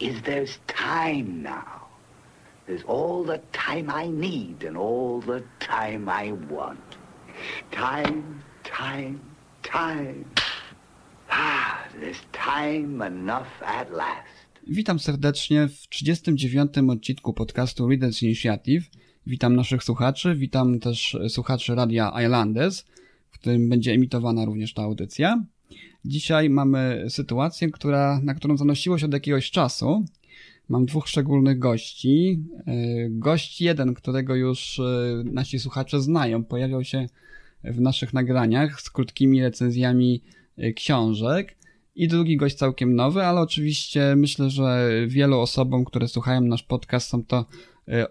is there's time now. There's all the time I need and all the time I want. Time, time, time. Ah, there's time enough at last. Witam serdecznie w 39. odcinku podcastu Readers Initiative. Witam naszych słuchaczy, witam też słuchaczy Radia Islandes, w którym będzie emitowana również ta audycja. Dzisiaj mamy sytuację, która, na którą zanosiło się od jakiegoś czasu. Mam dwóch szczególnych gości. E, gość jeden, którego już e, nasi słuchacze znają, pojawiał się w naszych nagraniach z krótkimi recenzjami e, książek. I drugi gość całkiem nowy, ale oczywiście myślę, że wielu osobom, które słuchają nasz podcast, są to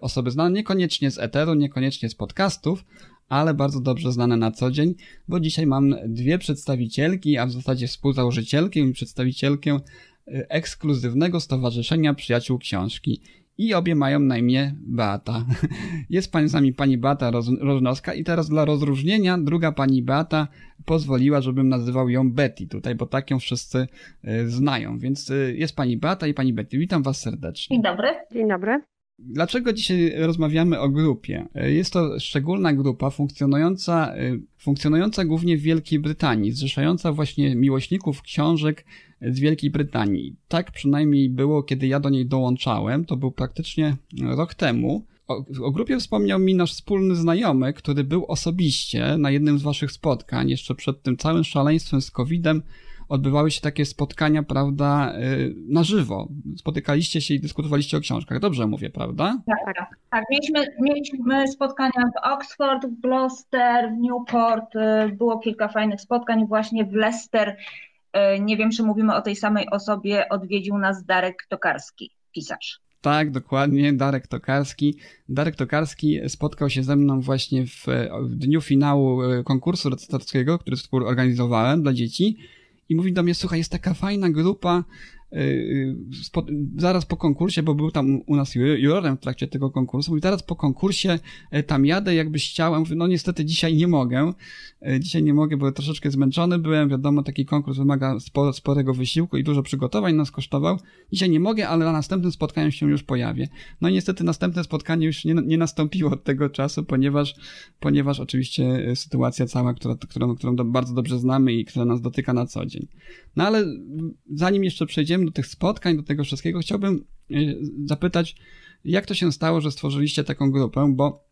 osoby znane niekoniecznie z eteru, niekoniecznie z podcastów, ale bardzo dobrze znane na co dzień, bo dzisiaj mam dwie przedstawicielki, a w zasadzie współzałożycielkę i przedstawicielkę y, ekskluzywnego Stowarzyszenia Przyjaciół Książki. I obie mają na imię Beata. Jest pani z nami pani Beata Rożnowska i teraz dla rozróżnienia druga pani Beata pozwoliła, żebym nazywał ją Betty tutaj, bo tak ją wszyscy y, znają. Więc y, jest pani Beata i pani Betty. Witam was serdecznie. Dzień dobry. Dzień dobry. Dlaczego dzisiaj rozmawiamy o grupie? Jest to szczególna grupa funkcjonująca, funkcjonująca głównie w Wielkiej Brytanii, zrzeszająca właśnie miłośników książek z Wielkiej Brytanii. Tak przynajmniej było, kiedy ja do niej dołączałem. To był praktycznie rok temu. O, o, grupie wspomniał mi nasz wspólny znajomy, który był osobiście na jednym z waszych spotkań, jeszcze przed tym całym szaleństwem z COVID-em odbywały się takie spotkania, prawda, y, na żywo. Spotykaliście się i dyskutowaliście o książkach. Dobrze mówię, prawda? Tak, tak. tak. Mieliśmy, mieliśmy spotkania w Oxford, w Gloucester, w Newport. Y, było kilka fajnych spotkań właśnie w Leicester. Y, nie wiem, czy mówimy o tej samej osobie. Odwiedził nas Darek Tokarski, pisarz. Tak, dokładnie, Darek Tokarski. Darek Tokarski spotkał się ze mną właśnie w, w dniu finału konkursu recytatorskiego, który współorganizowałem dla dzieci i mówi do mnie, słuchaj, jest taka fajna grupa, Y, y, zaraz po konkursie, bo był tam u nas jurorem w trakcie tego konkursu, mówi, zaraz po konkursie y, tam jadę, jakbyś chciał. Mówię, no niestety dzisiaj nie mogę. Dzisiaj nie mogę, bo troszeczkę zmęczony byłem. Wiadomo, taki konkurs wymaga sporo, sporego wysiłku i dużo przygotowań nas kosztował. Dzisiaj nie mogę, ale na następnym spotkaniu się już pojawię. No i niestety następne spotkanie już nie, nie nastąpiło od tego czasu, ponieważ, ponieważ oczywiście sytuacja cała, która, którą, którą bardzo dobrze znamy i która nas dotyka na co dzień. No ale zanim jeszcze przejdziemy przejdziemy do tych spotkań, do tego wszystkiego, chciałbym e, zapytać, jak to się stało, że stworzyliście taką grupę, bo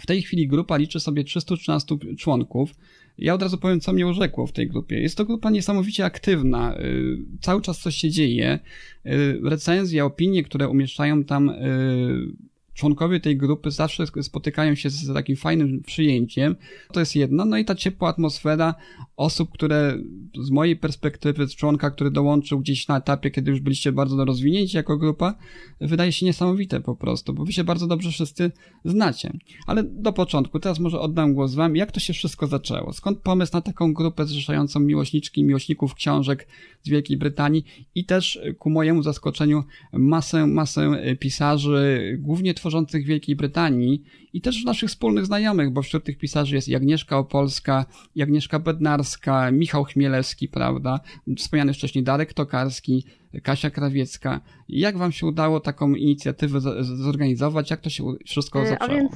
w tej chwili grupa liczy sobie 313 członków. Ja od razu powiem, co mnie urzekło w tej grupie. Jest to grupa niesamowicie aktywna. E, cały czas coś się dzieje. E, recenzje, opinie, które umieszczają tam członkowie tej grupy zawsze spotykają się z takim fajnym przyjęciem. To jest jedno. No i ta ciepła atmosfera osób, które z mojej perspektywy, z członka, który dołączył gdzieś na etapie, kiedy już byliście bardzo rozwinięci jako grupa, wydaje się niesamowite po prostu, bo wy się bardzo dobrze wszyscy znacie. Ale do początku, teraz może oddam głos wam, jak to się wszystko zaczęło? Skąd pomysł na taką grupę zrzeszającą miłośniczki miłośników książek z Wielkiej Brytanii i też ku mojemu zaskoczeniu masę, masę pisarzy, głównie tworzących w Wielkiej Brytanii i też naszych wspólnych znajomych, bo wśród tych pisarzy jest Agnieszka Opolska, Agnieszka Bednarska, Michał Chmielewski, prawda, wspomniany wcześniej Darek Tokarski, Kasia Krawiecka. Jak wam się udało taką inicjatywę zorganizować? Jak to się wszystko zaczęło? A więc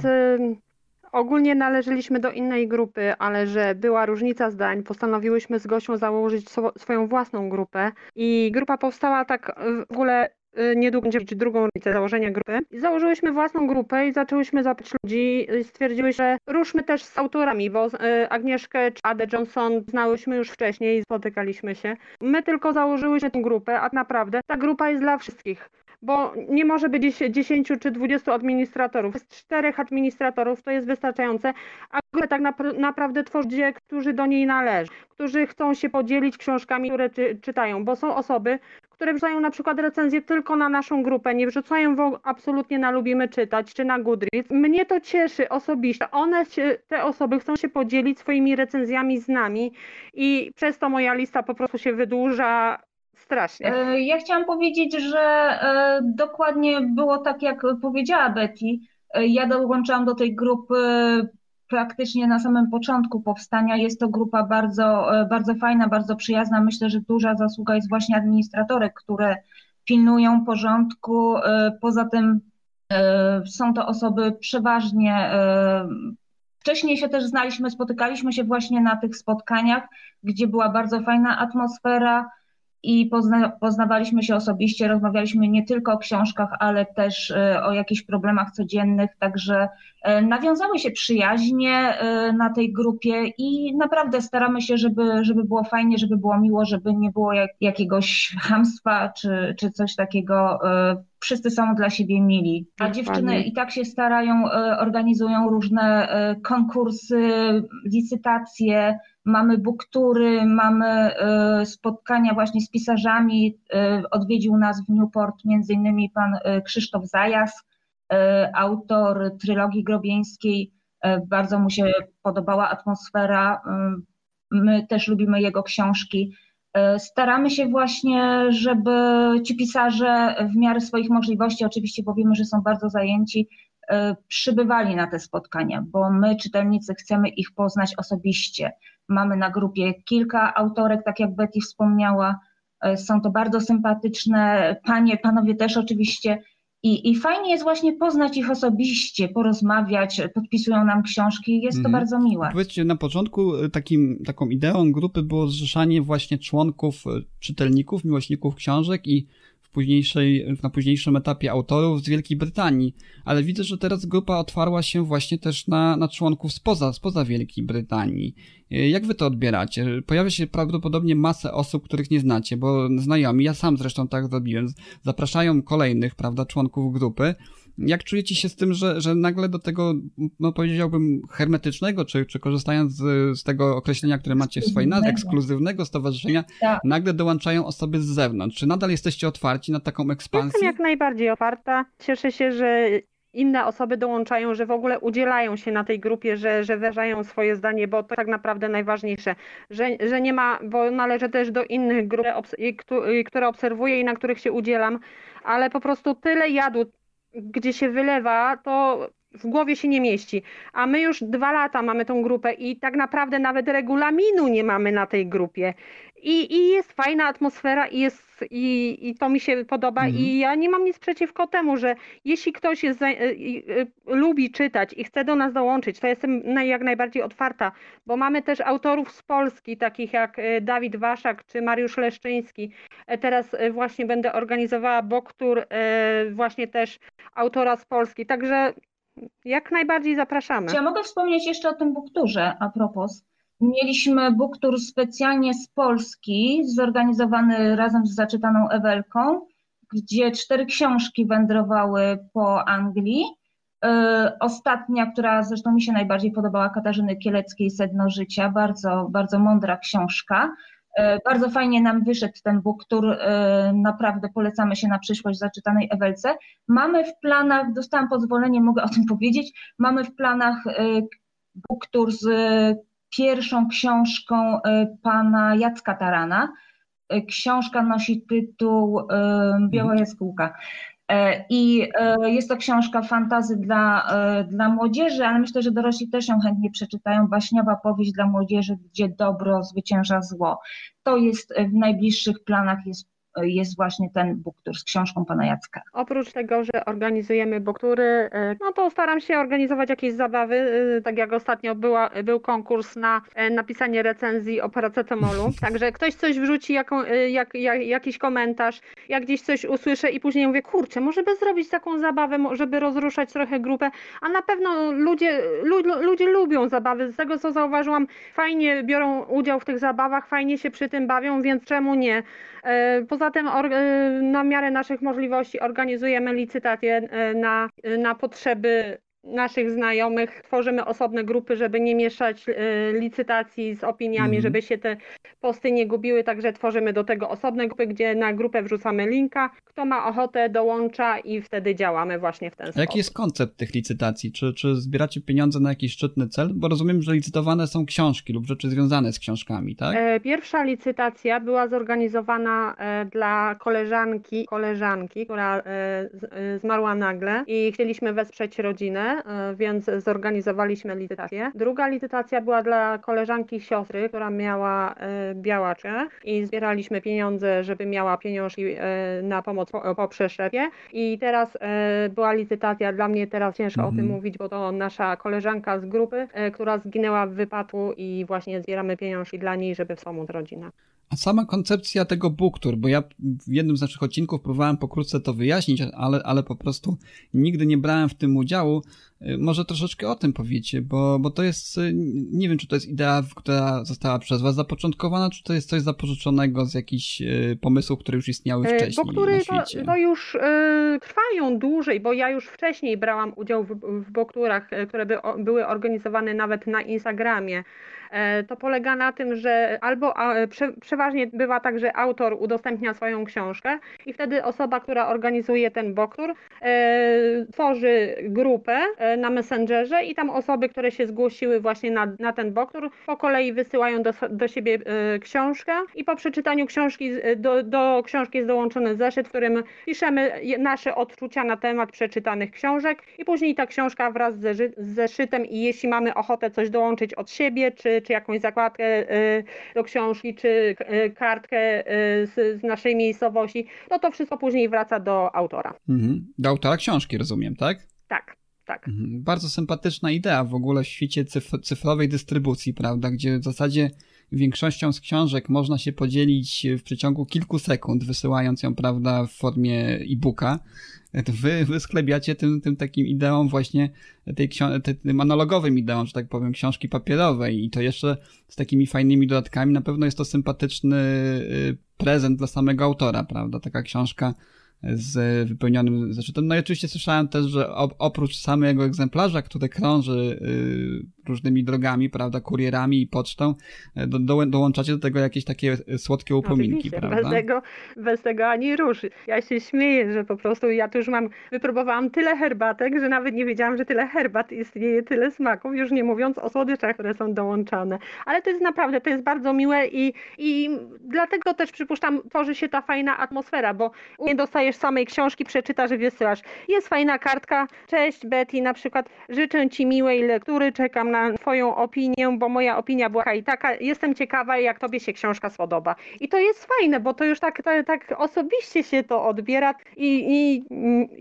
ogólnie należeliśmy do innej grupy, ale że była różnica zdań, postanowiłyśmy z Gosią założyć swoją własną grupę i grupa powstała tak w ogóle Y, niedługo będzie mieć drugą rocznicę założenia grupy. I założyłyśmy własną grupę i zaczęłyśmy zapytać ludzi. Stwierdziły, że ruszmy też z autorami, bo y, Agnieszkę czy Adę Johnson znałyśmy już wcześniej i spotykaliśmy się. My tylko założyłyśmy tę grupę, a naprawdę ta grupa jest dla wszystkich. bo nie może być 10 czy 20 administratorów. Jest czterech administratorów, to jest wystarczające, a grupę tak naprawdę tworzy ludzie, którzy do niej należą, którzy chcą się podzielić książkami, które czy, czytają, bo są osoby, które wrzucają na przykład recenzje tylko na naszą grupę, nie wrzucają w, absolutnie na Lubimy Czytać czy na Goodreads. Mnie to cieszy osobiście. One się, te osoby chcą się podzielić swoimi recenzjami z nami i przez to moja lista po prostu się wydłuża strasznie. E, ja chciałam powiedzieć, że e, dokładnie było tak, jak powiedziała Betty. E, ja dołączałam do tej grupy praktycznie na samym początku powstania. Jest to grupa bardzo, bardzo fajna, bardzo przyjazna. Myślę, że duża zasługa jest właśnie administratorek, które pilnują porządku. Poza tym są to osoby przeważnie Wcześniej się też znaliśmy, spotykaliśmy się właśnie na tych spotkaniach, gdzie była bardzo fajna atmosfera i pozna, poznawaliśmy się osobiście, rozmawialiśmy nie tylko o książkach, ale też e, o jakichś problemach codziennych, także e, nawiązały się przyjaźnie e, na tej grupie i naprawdę staramy się, żeby, żeby było fajnie, żeby było miło, żeby nie było jak, jakiegoś hamstwa czy, czy coś takiego. Wszyscy są dla siebie mili, a dziewczyny i tak się starają, organizują różne konkursy, licytacje, mamy buktury, mamy e, spotkania właśnie z pisarzami. E, odwiedził nas w Newport między innymi pan e, Krzysztof Zajas, autor trylogii grobieńskiej. Bardzo mu się podobała atmosfera. My też lubimy jego książki. Staramy się właśnie, żeby ci pisarze w miarę swoich możliwości, oczywiście bo wiemy, że są bardzo zajęci, przybywali na te spotkania, bo my, czytelnicy, chcemy ich poznać osobiście. Mamy na grupie kilka autorek, tak jak Betty wspomniała. E, są to bardzo sympatyczne panie, panowie też oczywiście. I, I fajnie jest właśnie poznać ich osobiście, porozmawiać, podpisują nam książki, jest to mhm. bardzo miłe. Powiedzcie, na początku e, takim, taką ideą grupy było zrzeszanie właśnie członków, e, czytelników, miłośników książek i późniejszej, na późniejszym etapie autorów z Wielkiej Brytanii, ale widzę, że teraz grupa otwarła się właśnie też na, na członków spoza, spoza Wielkiej Brytanii. E, jak wy to odbieracie? Pojawia się prawdopodobnie masę osób, których nie znacie, bo znajomi, ja sam zresztą tak zrobiłem, zapraszają kolejnych, prawda, członków grupy, jak czujecie się z tym, że, że nagle do tego, no powiedziałbym, hermetycznego, czy, czy korzystając z, z tego określenia, które macie w swojej nazwie, ekskluzywnego stowarzyszenia, tak. nagle dołączają osoby z zewnątrz? Czy nadal jesteście otwarci na taką ekspansję? Jestem jak najbardziej otwarta. Cieszę się, że inne osoby dołączają, że w ogóle udzielają się na tej grupie, że, że wyrażają swoje zdanie, bo to tak naprawdę najważniejsze, że, że nie ma, bo należę też do innych grup, które obserwuję i na których się udzielam, ale po prostu tyle jadu, gdzie się wylewa, to w głowie się nie mieści. A my już dwa lata mamy tą grupę i tak naprawdę nawet regulaminu nie mamy na tej grupie. I, i jest fajna atmosfera i jest i, i to mi się podoba mhm. i ja nie mam nic przeciwko temu, że jeśli ktoś jest, za, y, y, lubi czytać i chce do nas dołączyć, to jestem jak najbardziej otwarta, bo mamy też autorów z Polski, takich jak y, Dawid Waszak czy Mariusz Leszczyński. E, teraz właśnie będę organizowała Boktur, właśnie też autora z Polski, także jak najbardziej zapraszamy. Czy ja mogę wspomnieć jeszcze o tym Bokturze a propos? Mieliśmy book tour specjalnie z Polski, zorganizowany razem z zaczytaną Ewelką, gdzie cztery książki wędrowały po Anglii. E, ostatnia, która zresztą mi się najbardziej podobała, Katarzyny Kieleckiej, Sedno Życia, bardzo, bardzo mądra książka. E, bardzo fajnie nam wyszedł ten book e, naprawdę polecamy się na przyszłość zaczytanej Ewelce. Mamy w planach, dostałam pozwolenie, mogę o tym powiedzieć, mamy w planach book z pierwszą książką e, pana Jacka Tarana. E, książka nosi tytuł e, Biała mhm. Jaskółka. I jest to książka fantazy dla, dla młodzieży, ale myślę, że dorośli też ją chętnie przeczytają. Baśniowa powieść dla młodzieży, gdzie dobro zwycięża zło. To jest w najbliższych planach, jest jest właśnie ten buktur z książką pana Jacka. Oprócz tego, że organizujemy buktury, e, no to staram się organizować jakieś zabawy, e, tak jak ostatnio była, był konkurs na e, napisanie recenzji o paracetamolu, także ktoś coś wrzuci, jaką, jak, jak, jakiś komentarz, jak gdzieś coś usłyszę i później mówię, kurczę, może by zrobić taką zabawę, żeby rozruszać trochę grupę, a na pewno ludzie, lu, ludzie lubią zabawy, z tego co zauważyłam, fajnie biorą udział w tych zabawach, fajnie się przy tym bawią, więc czemu nie? Poza poza tym na miarę naszych możliwości organizujemy licytacje na, na potrzeby naszych znajomych tworzymy osobne grupy, żeby nie mieszać e, licytacji z opiniami, mhm. żeby się te posty nie gubiły, także tworzymy do tego osobne grupy, gdzie na grupę wrzucamy linka, kto ma ochotę dołącza i wtedy działamy właśnie w ten sposób. Jaki jest koncept tych licytacji? Czy, czy zbieracie pieniądze na jakiś szczytny cel? Bo rozumiem, że licytowane są książki lub rzeczy związane z książkami, tak? E, pierwsza licytacja była zorganizowana e, dla koleżanki, koleżanki, która zmarła nagle i chcieliśmy wesprzeć rodzinę E, więc zorganizowaliśmy licytację. Druga licytacja była dla koleżanki siostry, która miała e, białaczkę i zbieraliśmy pieniądze, żeby miała pieniążki e, na pomoc po, po przeszczepie. I teraz była licytacja, dla mnie teraz ciężko mhm. o tym mhm. mówić, bo to nasza koleżanka z grupy, która zginęła w wypadku i właśnie zbieramy pieniążki dla niej, żeby wspomóc rodzinę. A sama koncepcja tego book tour, bo ja w jednym z naszych odcinków próbowałem pokrótce to wyjaśnić, ale, ale po prostu nigdy nie brałem w tym udziału. Y, może troszeczkę o tym powiecie, bo, bo to jest, y, nie wiem, czy to jest idea, która została przez was zapoczątkowana, czy to jest coś zapożyczonego z jakichś y, pomysłów, które już istniały wcześniej bo które. To, to już y, trwają dłużej, bo ja już wcześniej brałam udział w, w bokturach, które by, o, były organizowane nawet na Instagramie. E, to polega na tym, że albo prze, przeważnie bywa tak, że autor udostępnia swoją książkę i wtedy osoba, która organizuje ten boktur, e, tworzy grupę e, na Messengerze i tam osoby, które się zgłosiły właśnie na, na ten boktur, po kolei wysyłają do, do siebie książkę i po przeczytaniu książki, do, do książki jest dołączony zeszyt, w którym piszemy nasze odczucia na temat przeczytanych książek i później ta książka wraz z zeszytem i jeśli mamy ochotę coś dołączyć od siebie, czy czy jakąś zakładkę y, do książki, czy y, kartkę y, z, z naszej miejscowości, no to wszystko później wraca do autora. Mhm. Do autora książki, rozumiem, tak? Tak. Tak. Mhm. Bardzo sympatyczna idea w ogóle w świecie cyfrowej dystrybucji, prawda, gdzie w zasadzie większością z książek można się podzielić w przeciągu kilku sekund, wysyłając ją, prawda, w formie e-booka. Wy, wy sklebiacie tym, tym takim ideą właśnie tej tym analogowym ideą, że tak powiem, książki papierowej i to jeszcze z takimi fajnymi dodatkami. Na pewno jest to sympatyczny y, prezent dla samego autora, prawda? Taka książka z wypełnionym zeszytem. No i oczywiście słyszałem też, że oprócz samego egzemplarza, który krąży y, różnymi drogami, prawda, kurierami i pocztą, e, do, do, dołączacie do tego jakieś takie słodkie upominki, Oczywiście, prawda? Bez tego, bez tego ani rusz. Ja się śmieję, że po prostu ja tu już mam, wypróbowałam tyle herbatek, że nawet nie wiedziałam, że tyle herbat istnieje, tyle smaków, już nie mówiąc o słodyczach, które są dołączane. Ale to jest naprawdę, to jest bardzo miłe i, i dlatego też przypuszczam, tworzy się ta fajna atmosfera, bo nie dostajesz samej książki, przeczytasz i wysyłasz. Jest fajna kartka, cześć Betty, na przykład życzę Ci miłej lektury, czekam na na Twoją opinię, bo moja opinia była i taka. Jestem ciekawa, jak Tobie się książka spodoba. I to jest fajne, bo to już tak, tak, tak osobiście się to odbiera i, i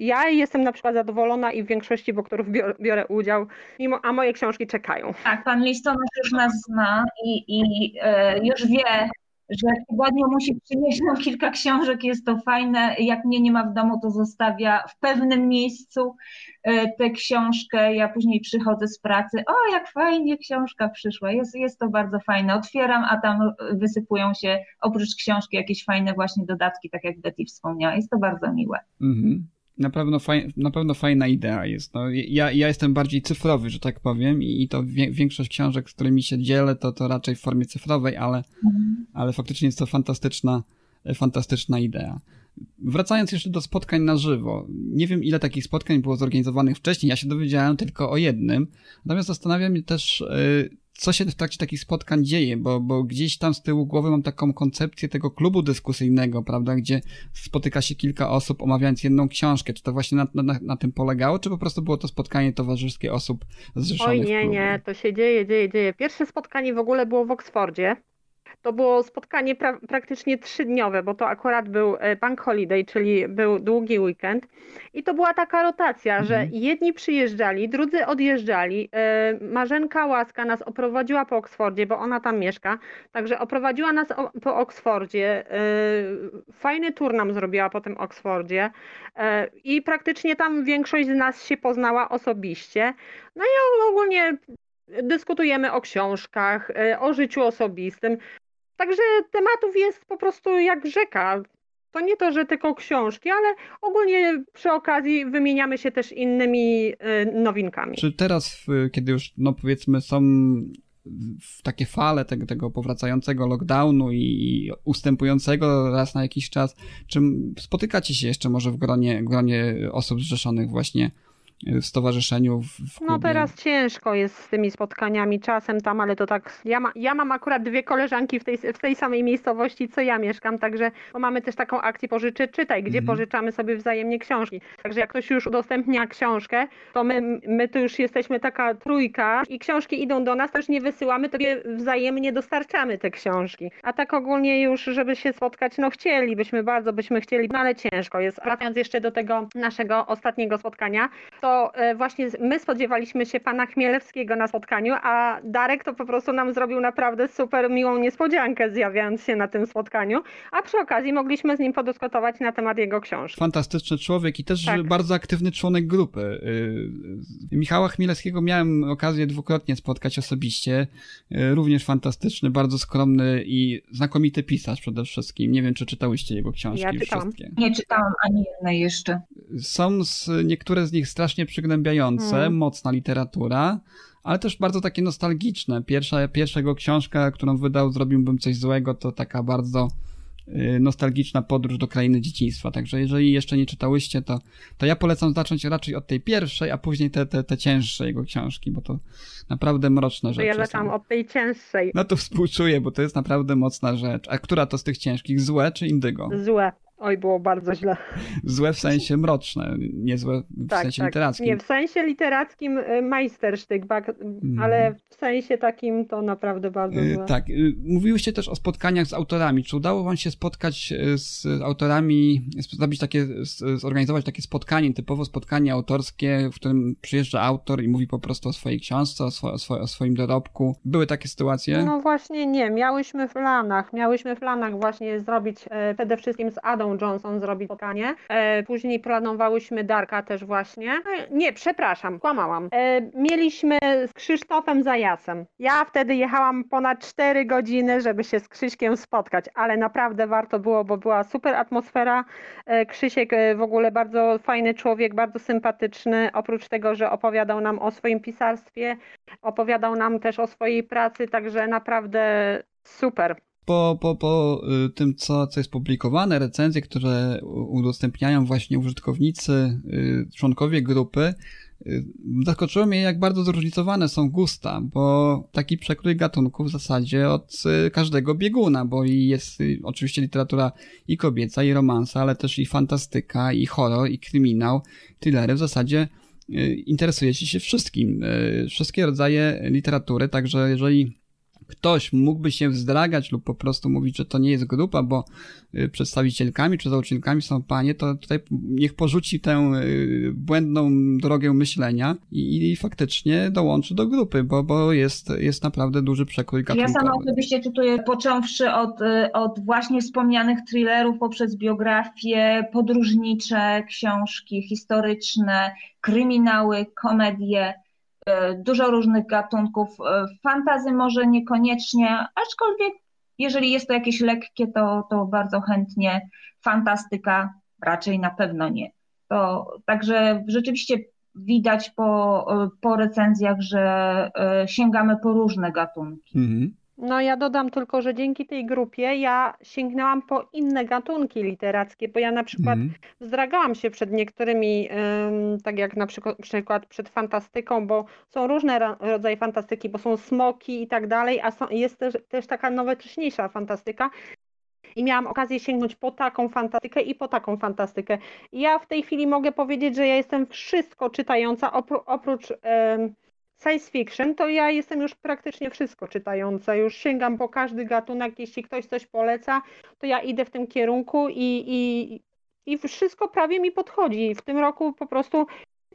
ja jestem na przykład zadowolona i w większości boktorów biorę, biorę udział, mimo, a moje książki czekają. Tak, pan listonosz już nas zna i, i e, już wie, że w tygodniu musi przynieść nam kilka książek, jest to fajne. Jak mnie nie ma w domu, to zostawia w pewnym miejscu e, tę książkę. Ja później przychodzę z pracy. O, jak fajnie książka przyszła. Jest, jest to bardzo fajne. Otwieram, a tam wysypują się oprócz książki jakieś fajne właśnie dodatki, tak jak Betty wspomniała. Jest to bardzo miłe. Mhm. Na pewno, faj, na pewno fajna idea jest. No, ja, ja jestem bardziej cyfrowy, że tak powiem, i to wie, większość książek, z którymi się dzielę, to, to raczej w formie cyfrowej, ale, mhm. ale faktycznie jest to fantastyczna, fantastyczna idea. Wracając jeszcze do spotkań na żywo, nie wiem ile takich spotkań było zorganizowanych wcześniej, ja się dowiedziałem tylko o jednym, natomiast zastanawiam się też, y, co się w trakcie takich spotkań dzieje, bo, bo gdzieś tam z tyłu głowy mam taką koncepcję tego klubu dyskusyjnego, prawda, gdzie spotyka się kilka osób omawiając jedną książkę. Czy to właśnie na, na, na tym polegało, czy po prostu było to spotkanie towarzyskie osób zrzeszonych Oj, nie, nie, to się dzieje, dzieje, dzieje. Pierwsze spotkanie w ogóle było w Oksfordzie. To było spotkanie pra praktycznie trzydniowe, bo to akurat był e, bank holiday, czyli był długi weekend. I to była taka rotacja, mhm. że jedni przyjeżdżali, drudzy odjeżdżali. E, Marzenka Łaska nas oprowadziła po Oksfordzie, bo ona tam mieszka. Także oprowadziła nas po Oksfordzie. E, fajny tur nam zrobiła po tym Oksfordzie. I praktycznie tam większość z nas się poznała osobiście. No i ogólnie dyskutujemy o książkach, o życiu osobistym. Także tematów jest po prostu jak rzeka. To nie to, że tylko książki, ale ogólnie przy okazji wymieniamy się też innymi y, nowinkami. Czy teraz, kiedy już, no powiedzmy, są w takie fale tego, tego powracającego lockdownu i ustępującego raz na jakiś czas, czy spotykacie się jeszcze może w gronie, gronie osób zrzeszonych właśnie w stowarzyszeniu. W, w no teraz ciężko jest z tymi spotkaniami czasem tam, ale to tak. Ja, ma, ja mam akurat dwie koleżanki w tej, w tej samej miejscowości, co ja mieszkam, także mamy też taką akcję pożyczy czytaj, gdzie mhm. pożyczamy sobie wzajemnie książki. Także jak ktoś już udostępnia książkę, to my, my tu już jesteśmy taka trójka i książki idą do nas, też nie wysyłamy, to wzajemnie dostarczamy te książki. A tak ogólnie już, żeby się spotkać, no chcielibyśmy, bardzo byśmy chcieli, no ale ciężko jest. Wracając jeszcze do tego naszego ostatniego spotkania, to e, właśnie my spodziewaliśmy się pana Chmielewskiego na spotkaniu, a Darek to po prostu nam zrobił naprawdę super miłą niespodziankę, zjawiając się na tym spotkaniu, a przy okazji mogliśmy z nim podyskutować na temat jego książki. Fantastyczny człowiek i też tak. bardzo aktywny członek grupy. Y, Michała Chmielewskiego miałem okazję dwukrotnie spotkać osobiście. Y, również fantastyczny, bardzo skromny i znakomity pisarz przede wszystkim. Nie wiem, czy czytałyście jego książki ja czytałam. wszystkie. Nie czytałam ani jednej jeszcze. Są z, niektóre z nich strasznie strasznie przygnębiające, mm. mocna literatura, ale też bardzo takie nostalgiczne. Pierwsza, jego książka, którą wydał, Zrobiłbym coś złego, to taka bardzo y, nostalgiczna podróż do krainy dzieciństwa. Także jeżeli jeszcze nie czytałyście, to, to ja polecam zacząć raczej od tej pierwszej, a później te, te, te cięższe jego książki, bo to naprawdę mroczne rzeczy. Ja zaczęłam od tej cięższej. No to współczuję, bo to jest naprawdę mocna rzecz. A która to z tych ciężkich? Złe czy indygo? Złe. Oj, było bardzo źle. Złe w sensie mroczne, nie złe w tak, sensie tak. literackim. Nie, w sensie literackim y, majstersztyk, mm. ale w sensie takim to naprawdę bardzo y, złe. Tak, y, mówiłyście też o spotkaniach z autorami. Czy udało wam się spotkać z autorami, zrobić takie, zorganizować takie spotkanie, typowo spotkanie autorskie, w którym przyjeżdża autor i mówi po prostu o swojej książce, o, swo, o swoim dorobku? Były takie sytuacje? No właśnie nie, miałyśmy w planach, miałyśmy w planach właśnie zrobić e, przede wszystkim z Adą Johnson zrobić spotkanie. E, później planowałyśmy Darka też właśnie. E, nie, przepraszam, kłamałam. E, mieliśmy z Krzysztofem Zajasem. Ja wtedy jechałam ponad 4 godziny, żeby się z Krzyśkiem spotkać, ale naprawdę warto było, bo była super atmosfera. Krzysiek w ogóle bardzo fajny człowiek, bardzo sympatyczny. Oprócz tego, że opowiadał nam o swoim pisarstwie, opowiadał nam też o swojej pracy, także naprawdę super po, po, po y, tym, co, co jest publikowane, recenzje, które udostępniają właśnie użytkownicy, y, członkowie grupy, y, zaskoczyło mnie, jak bardzo zróżnicowane są gusta, bo taki przekrój gatunków w zasadzie od każdego bieguna, bo jest oczywiście literatura i kobieca, i romansa, ale też i fantastyka, i horror, i kryminał, thrillery w zasadzie interesujecie się wszystkim, wszystkie rodzaje literatury, także jeżeli ktoś mógłby się wzdragać lub po prostu mówić, że to nie jest grupa, bo y, przedstawicielkami czy założycielkami są panie, to tutaj niech porzuci tę y, błędną drogę myślenia i, i faktycznie dołączy do grupy, bo, bo jest, jest naprawdę duży przekrój gatunkowy. Ja sama osobiście czytuję, począwszy od, y, od właśnie wspomnianych thrillerów poprzez biografie, podróżnicze książki historyczne, kryminały, komedie, dużo różnych gatunków. E, fantazy może niekoniecznie, aczkolwiek jeżeli jest to jakieś lekkie, to, to bardzo chętnie. Fantastyka raczej na pewno nie. To, także rzeczywiście widać po, e, po recenzjach, że sięgamy po różne gatunki. Mhm. No ja dodam tylko, że dzięki tej grupie ja sięgnęłam po inne gatunki literackie, bo ja na przykład mm. wzdragałam się przed niektórymi, tak jak na przykład przed fantastyką, bo są różne rodzaje fantastyki, bo są smoki i tak dalej, a są, jest też, też taka nowocześniejsza fantastyka. I miałam okazję sięgnąć po taką fantastykę i po taką fantastykę. I ja w tej chwili mogę powiedzieć, że ja jestem wszystko czytająca, oprócz science fiction, to ja jestem już praktycznie wszystko czytająca. Już sięgam po każdy gatunek. Jeśli ktoś coś poleca, to ja idę w tym kierunku i, i, i wszystko prawie mi podchodzi. W tym roku po prostu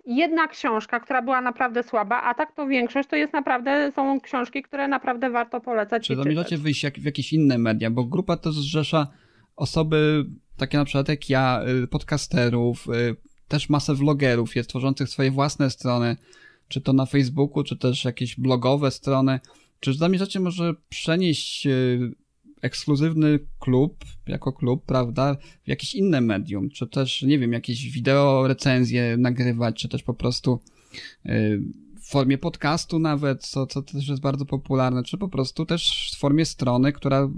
jedna książka, która była naprawdę słaba, a tak to większość to jest naprawdę, są książki, które naprawdę warto polecać. Czy zamierzacie wyjść jak, w jakieś inne media? Bo grupa to zrzesza osoby takie na przykład jak ja, y, podcasterów, y, też masę vlogerów jest, tworzących swoje własne strony czy to na Facebooku, czy też jakieś blogowe strony. Czy zamierzacie może przenieść e, ekskluzywny klub, jako klub, prawda, w jakieś inne medium, czy też, nie wiem, jakieś wideo recenzje nagrywać, czy też po prostu y, w formie podcastu nawet, co, co też jest bardzo popularne, czy po prostu też w formie strony, która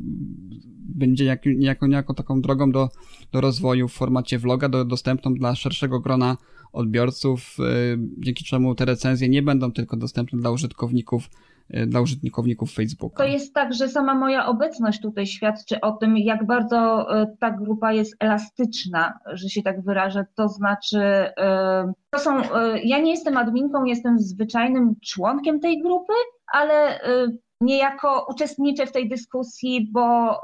będzie jak, niejako, niejako taką drogą do, do rozwoju w formacie vloga, do, dostępną dla szerszego grona odbiorców, y, dzięki czemu te recenzje nie będą tylko dostępne dla użytkowników y, dla użytkowników Facebooka. To jest tak, że sama moja obecność tutaj świadczy o tym, jak bardzo y, ta grupa jest elastyczna, że się tak wyrażę. To znaczy, to są, ja nie jestem adminką, jestem zwyczajnym członkiem tej grupy, ale niejako uczestniczę w tej dyskusji, bo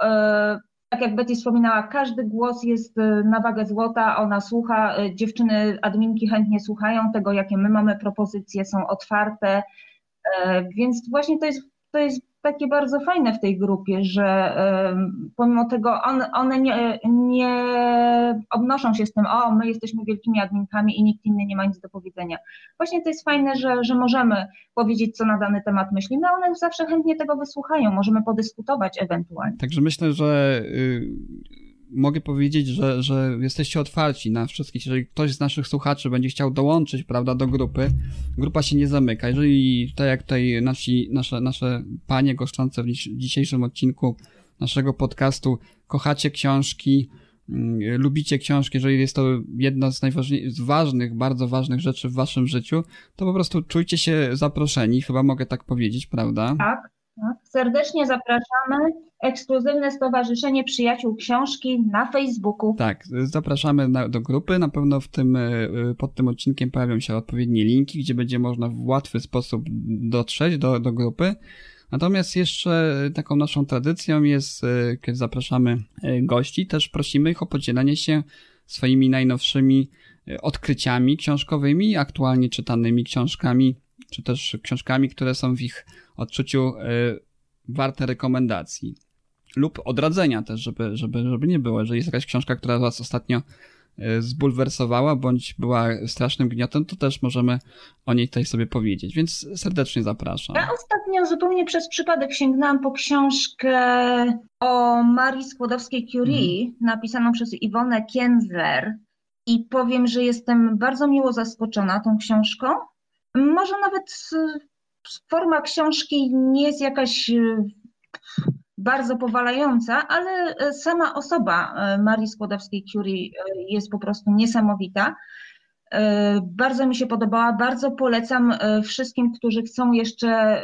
tak jak Betty wspominała, każdy głos jest y, na wagę złota, ona słucha, y, dziewczyny, adminki chętnie słuchają tego, jakie my mamy propozycje, są otwarte, e, więc właśnie to jest, to jest takie bardzo fajne w tej grupie, że pomimo tego on, one nie, nie obnoszą się z tym, o, my jesteśmy wielkimi adminkami i nikt inny nie ma nic do powiedzenia. Właśnie to jest fajne, że, że możemy powiedzieć, co na dany temat myślimy, a one zawsze chętnie tego wysłuchają, możemy podyskutować ewentualnie. Także myślę, że y, mogę powiedzieć, że, że jesteście otwarci na wszystkich. Jeżeli ktoś z naszych słuchaczy będzie chciał dołączyć, prawda, do grupy, grupa się nie zamyka. Jeżeli, tak jak tutaj nasi, nasze, nasze panie goszczące w dzisiejszym odcinku naszego podcastu, kochacie książki, mm, lubicie książki, jeżeli jest to jedna z najważniejszych, ważnych, bardzo ważnych rzeczy w waszym życiu, to po prostu czujcie się zaproszeni, chyba mogę tak powiedzieć, prawda? Tak, tak. Serdecznie zapraszamy ekskluzywne Stowarzyszenie Przyjaciół Książki na Facebooku. Tak, zapraszamy na, do grupy. Na pewno w tym, e, pod tym odcinkiem pojawią się odpowiednie linki, gdzie będzie można w łatwy sposób dotrzeć do, do grupy. Natomiast jeszcze taką naszą tradycją jest, e, kiedy zapraszamy e, gości, też prosimy ich o podzielenie się swoimi najnowszymi odkryciami książkowymi, aktualnie czytanymi książkami, czy też książkami, które są w ich odczuciu warte rekomendacji lub odradzenia też, żeby, żeby, żeby nie było, że jest jakaś książka, która was ostatnio e, zbulwersowała, bądź była strasznym gniotem, to też możemy o niej tutaj sobie powiedzieć, więc serdecznie zapraszam. Ja ostatnio zupełnie przez przypadek sięgnęłam po książkę o Marii Skłodowskiej-Curie, mm. napisaną przez Iwonę Kienzler i powiem, że jestem bardzo miło zaskoczona tą książką. Może nawet forma książki nie jest jakaś bardzo powalająca, ale e, sama osoba e, Marii Skłodowskiej-Curie jest po prostu niesamowita. Bardzo mi się podobała, bardzo polecam wszystkim, którzy chcą jeszcze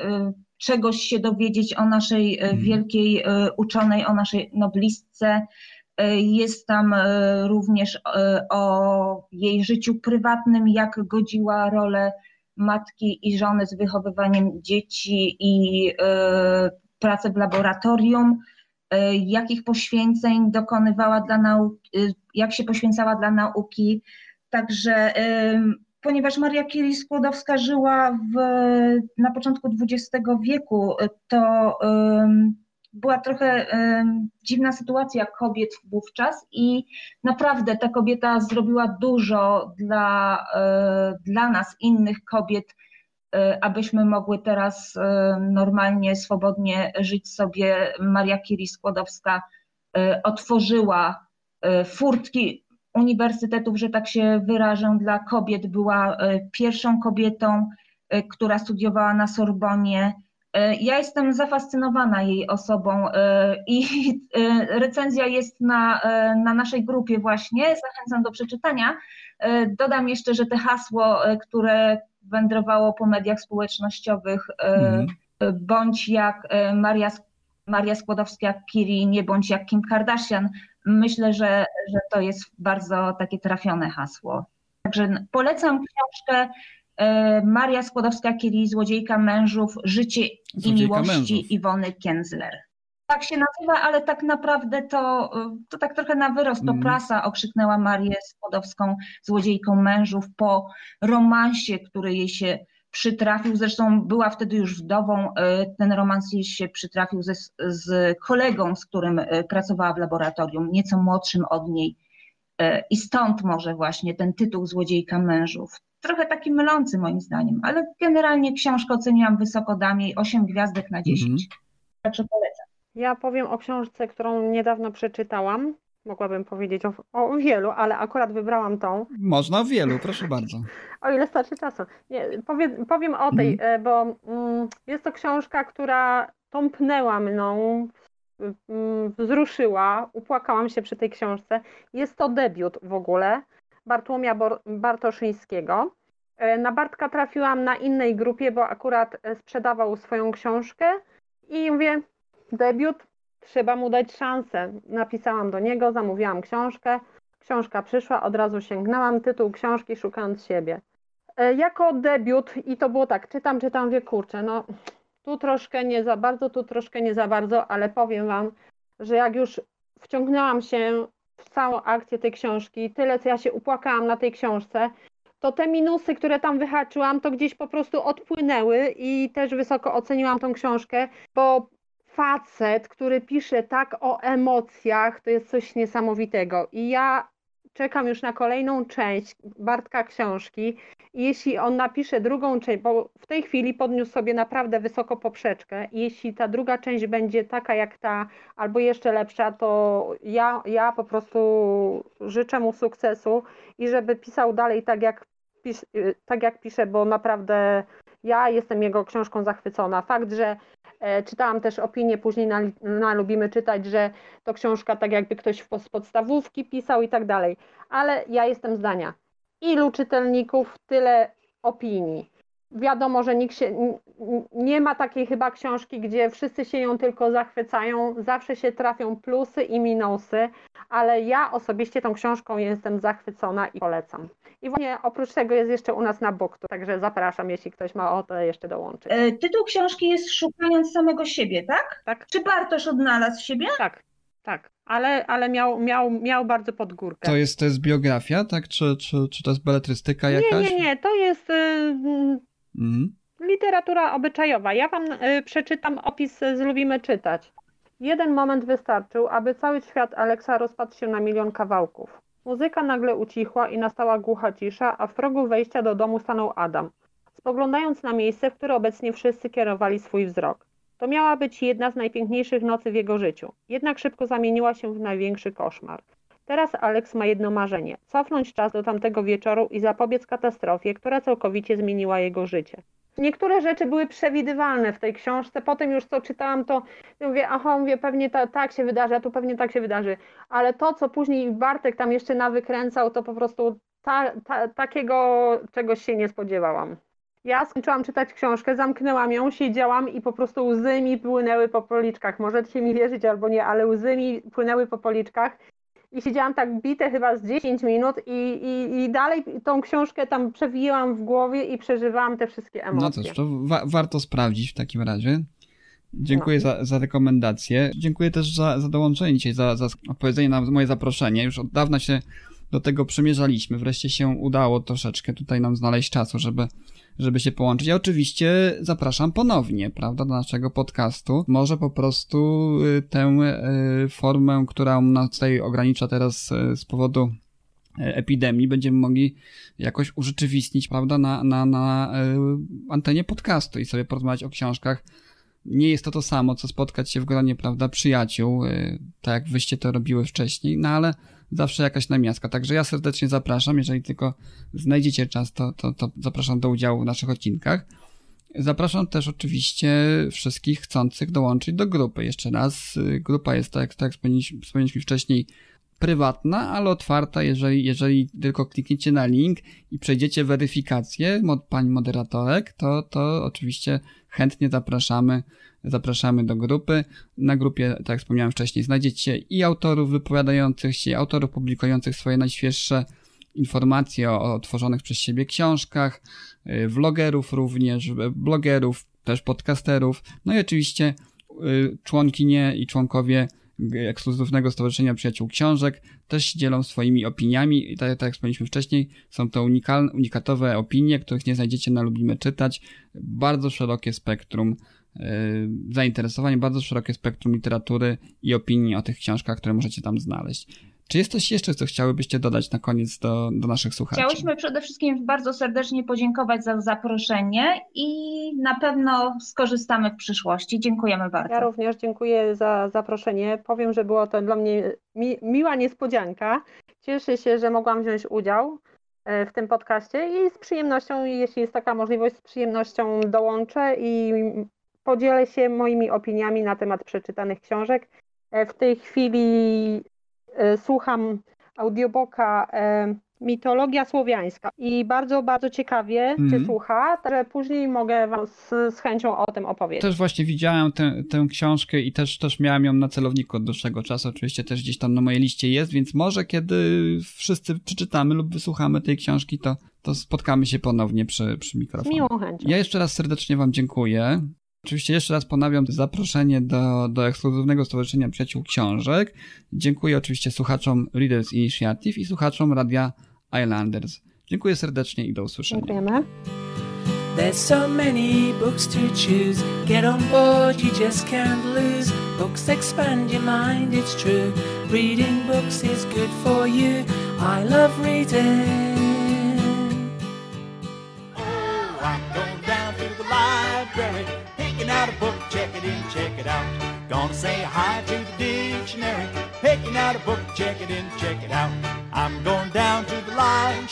czegoś się dowiedzieć o naszej mhm. wielkiej uczonej, o naszej noblistce. Jest tam również o jej życiu prywatnym, jak godziła rolę matki i żony z wychowywaniem dzieci i pracę w laboratorium, e, jakich poświęceń dokonywała dla nauki, e, jak się poświęcała dla nauki. Także ponieważ Maria Curie Skłodowska żyła w, na początku XX wieku, to była trochę dziwna sytuacja kobiet wówczas i naprawdę ta kobieta zrobiła dużo dla, e, dla nas, innych kobiet, E, abyśmy mogły teraz e, normalnie, swobodnie żyć sobie. Maria Curie Skłodowska otworzyła furtki uniwersytetów, że tak się wyrażę, dla kobiet. Była pierwszą kobietą, która studiowała na Sorbonie. Ja jestem zafascynowana jej osobą i recenzja jest na, na naszej grupie właśnie. Zachęcam do przeczytania. Dodam jeszcze, że te hasło, które wędrowało po mediach społecznościowych, mm. bądź jak e, Maria, Maria Skłodowska-Curie, nie bądź jak Kim Kardashian. Myślę, że, że to jest bardzo takie trafione hasło. Także polecam książkę Maria Skłodowska-Curie, Złodziejka mężów, Życie Złodziejka i miłości mężów. Iwony Kienzler tak się nazywa, ale tak naprawdę to, to tak trochę na wyrost, to mm. prasa okrzyknęła Marię Skłodowską złodziejką mężów po romansie, który jej się przytrafił. Zresztą była wtedy już wdową. E, ten romans jej się przytrafił ze, z kolegą, z którym e, pracowała w laboratorium, nieco młodszym od niej. E, I stąd może właśnie ten tytuł Złodziejka mężów. Trochę taki mylący moim zdaniem, ale generalnie książkę oceniłam wysoko, dam jej 8 gwiazdek na 10. Mm. Także polecam. Ja powiem o książce, którą niedawno przeczytałam. Mogłabym powiedzieć o, o wielu, ale akurat wybrałam tą. Można o wielu, proszę bardzo. O ile starczy czasu. Nie, powiem, powiem o tej, Mhm. e, bo mm, jest to książka, która tąpnęła mną, mm, wzruszyła, upłakałam się przy tej książce. Jest to debiut w ogóle Bartłomia Bartoszyńskiego. E, Na Bartka trafiłam na innej grupie, bo akurat e, sprzedawał swoją książkę i mówię, debiut, trzeba mu dać szansę. Napisałam do niego, zamówiłam książkę. Książka przyszła, od razu sięgnęłam tytuł książki Szukając siebie. E, Jako debiut i to było tak, czytam, czytam, wie kurczę, no tu troszkę nie za bardzo, tu troszkę nie za bardzo, ale powiem Wam, że jak już wciągnęłam się w całą akcję tej książki, tyle co ja się upłakałam na tej książce, to te minusy, które tam wyhaczyłam, to gdzieś po prostu odpłynęły i też wysoko oceniłam tą książkę, bo facet, który pisze tak o emocjach, to jest coś niesamowitego. I ja czekam już na kolejną część Bartka książki. Jeśli on napisze drugą część, bo w tej chwili podniósł sobie naprawdę wysoko poprzeczkę, jeśli ta druga część będzie taka jak ta, albo jeszcze lepsza, to ja, ja po prostu życzę mu sukcesu i żeby pisał dalej tak jak, tak jak pisze, bo naprawdę ja jestem jego książką zachwycona. Fakt, że czytałam też opinię później na, na Lubimy Czytać, że to książka tak jakby ktoś z podstawówki pisał i tak dalej, ale ja jestem zdania. Ilu czytelników, tyle opinii. Wiadomo, że nikt się, nie ma takiej chyba książki, gdzie wszyscy się ją tylko zachwycają, zawsze się trafią plusy i minusy, ale ja osobiście tą książką jestem zachwycona i polecam. I właśnie oprócz tego jest jeszcze u nas na Booktube, także zapraszam, jeśli ktoś ma ochotę jeszcze dołączyć. E, Tytuł książki jest Szukając samego siebie, tak? Tak. Czy Bartosz odnalazł siebie? Tak, tak, ale, ale miał, miał, miał bardzo pod górkę. To jest, to jest biografia, tak? Czy, czy, czy to jest beletrystyka nie, jakaś? nie, nie, to jest y, Mhm. literatura obyczajowa. Ja wam y, przeczytam opis z Lubimy Czytać. Jeden moment wystarczył, aby cały świat Aleksa rozpadł się na milion kawałków. Muzyka nagle ucichła i nastała głucha cisza, a w progu wejścia do domu stanął Adam, spoglądając na miejsce, w które obecnie wszyscy kierowali swój wzrok. To miała być jedna z najpiękniejszych nocy w jego życiu, jednak szybko zamieniła się w największy koszmar. Teraz Alex ma jedno marzenie: cofnąć czas do tamtego wieczoru i zapobiec katastrofie, która całkowicie zmieniła jego życie. Niektóre rzeczy były przewidywalne w tej książce. Potem już co czytałam, to mówię, aha, mówię, pewnie ta, tak się wydarzy, a tu pewnie tak się wydarzy. Ale to, co później Bartek tam jeszcze nawykręcał, to po prostu ta, ta, takiego czegoś się nie spodziewałam. Ja skończyłam czytać książkę, zamknęłam ją, siedziałam i po prostu łzy mi płynęły po policzkach. Możecie mi wierzyć albo nie, ale łzy mi płynęły po policzkach. I siedziałam tak bite chyba z 10 minut i, i, i dalej tą książkę tam przewijałam w głowie i przeżywałam te wszystkie No emocje. cóż, to wa- warto sprawdzić w takim razie. Dziękuję za, za rekomendację. Dziękuję też za, za dołączenie dzisiaj, za, za odpowiedzenie na moje zaproszenie. Już od dawna się do tego przymierzaliśmy. Wreszcie się udało troszeczkę tutaj nam znaleźć czasu, żeby, żeby się połączyć. Ja oczywiście zapraszam ponownie, prawda, do naszego podcastu. Może po prostu y, tę y, formę, która nas tutaj ogranicza teraz y, z powodu epidemii, będziemy mogli jakoś urzeczywistnić, prawda, na, na, na antenie podcastu i sobie porozmawiać o książkach. Nie jest to to samo, co spotkać się w gronie, prawda, przyjaciół, tak jak wyście to robiły wcześniej, no ale zawsze jakaś namiastka. Także ja serdecznie zapraszam, jeżeli tylko znajdziecie czas, to, to, to zapraszam do udziału w naszych odcinkach. Zapraszam też oczywiście wszystkich chcących dołączyć do grupy. Jeszcze raz, y, grupa jest, tak, jak- tak wspomnieliśmy wcześniej, prywatna, ale otwarta, jeżeli, jeżeli tylko klikniecie na link i przejdziecie weryfikację mod, pani moderatorek, to, to oczywiście chętnie zapraszamy, zapraszamy do grupy. Na grupie, tak jak wspomniałem wcześniej, znajdziecie i autorów wypowiadających się, i autorów publikujących swoje najświeższe informacje o, o tworzonych przez siebie książkach, y, vlogerów również, y, blogerów, też podcasterów, no i oczywiście y, członkinie i członkowie ekskluzywnego Stowarzyszenia Przyjaciół Książek też się dzielą swoimi opiniami i tak, tak jak wspomnieliśmy wcześniej, są to unikalne, unikatowe opinie, których nie znajdziecie na Lubimy Czytać. Bardzo szerokie spektrum y, zainteresowań, bardzo szerokie spektrum literatury i opinii o tych książkach, które możecie tam znaleźć. Czy jest coś jeszcze, co chciałybyście dodać na koniec do, do naszych słuchaczy? Chciałyśmy przede wszystkim bardzo serdecznie podziękować za zaproszenie i na pewno skorzystamy w przyszłości. Dziękujemy bardzo. Ja również dziękuję za zaproszenie. Powiem, że było to dla mnie mi, miła niespodzianka. Cieszę się, że mogłam wziąć udział e, w tym podcaście i z przyjemnością, jeśli jest taka możliwość, z przyjemnością dołączę i podzielę się moimi opiniami na temat przeczytanych książek. E, w tej chwili słucham audiobooka Mitologia Słowiańska i bardzo, bardzo ciekawie mm. się słucha, że później mogę Wam z, z, chęcią o tym opowiedzieć. Też właśnie widziałem tę, tę książkę i też, też miałem ją na celowniku od dłuższego czasu, oczywiście też gdzieś tam na mojej liście jest, więc może kiedy wszyscy przeczytamy lub wysłuchamy tej książki, to, to spotkamy się ponownie przy, przy mikrofonie. Miłą chęcią. Ja jeszcze raz serdecznie Wam dziękuję. Oczywiście jeszcze raz ponawiam zaproszenie do, do ekskluzywnego Stowarzyszenia Przyjaciół Książek. Dziękuję oczywiście słuchaczom Readers Initiative i słuchaczom Radia Islanders. Dziękuję serdecznie i do usłyszenia. Dziękujemy. There's so many books to choose. Get on board, you just can't lose. Books expand your mind, it's true. Reading books is good for you. I love reading. check it out. Gonna say hi to the dictionary, picking out a book, check it in, check it out. I'm going down to the line.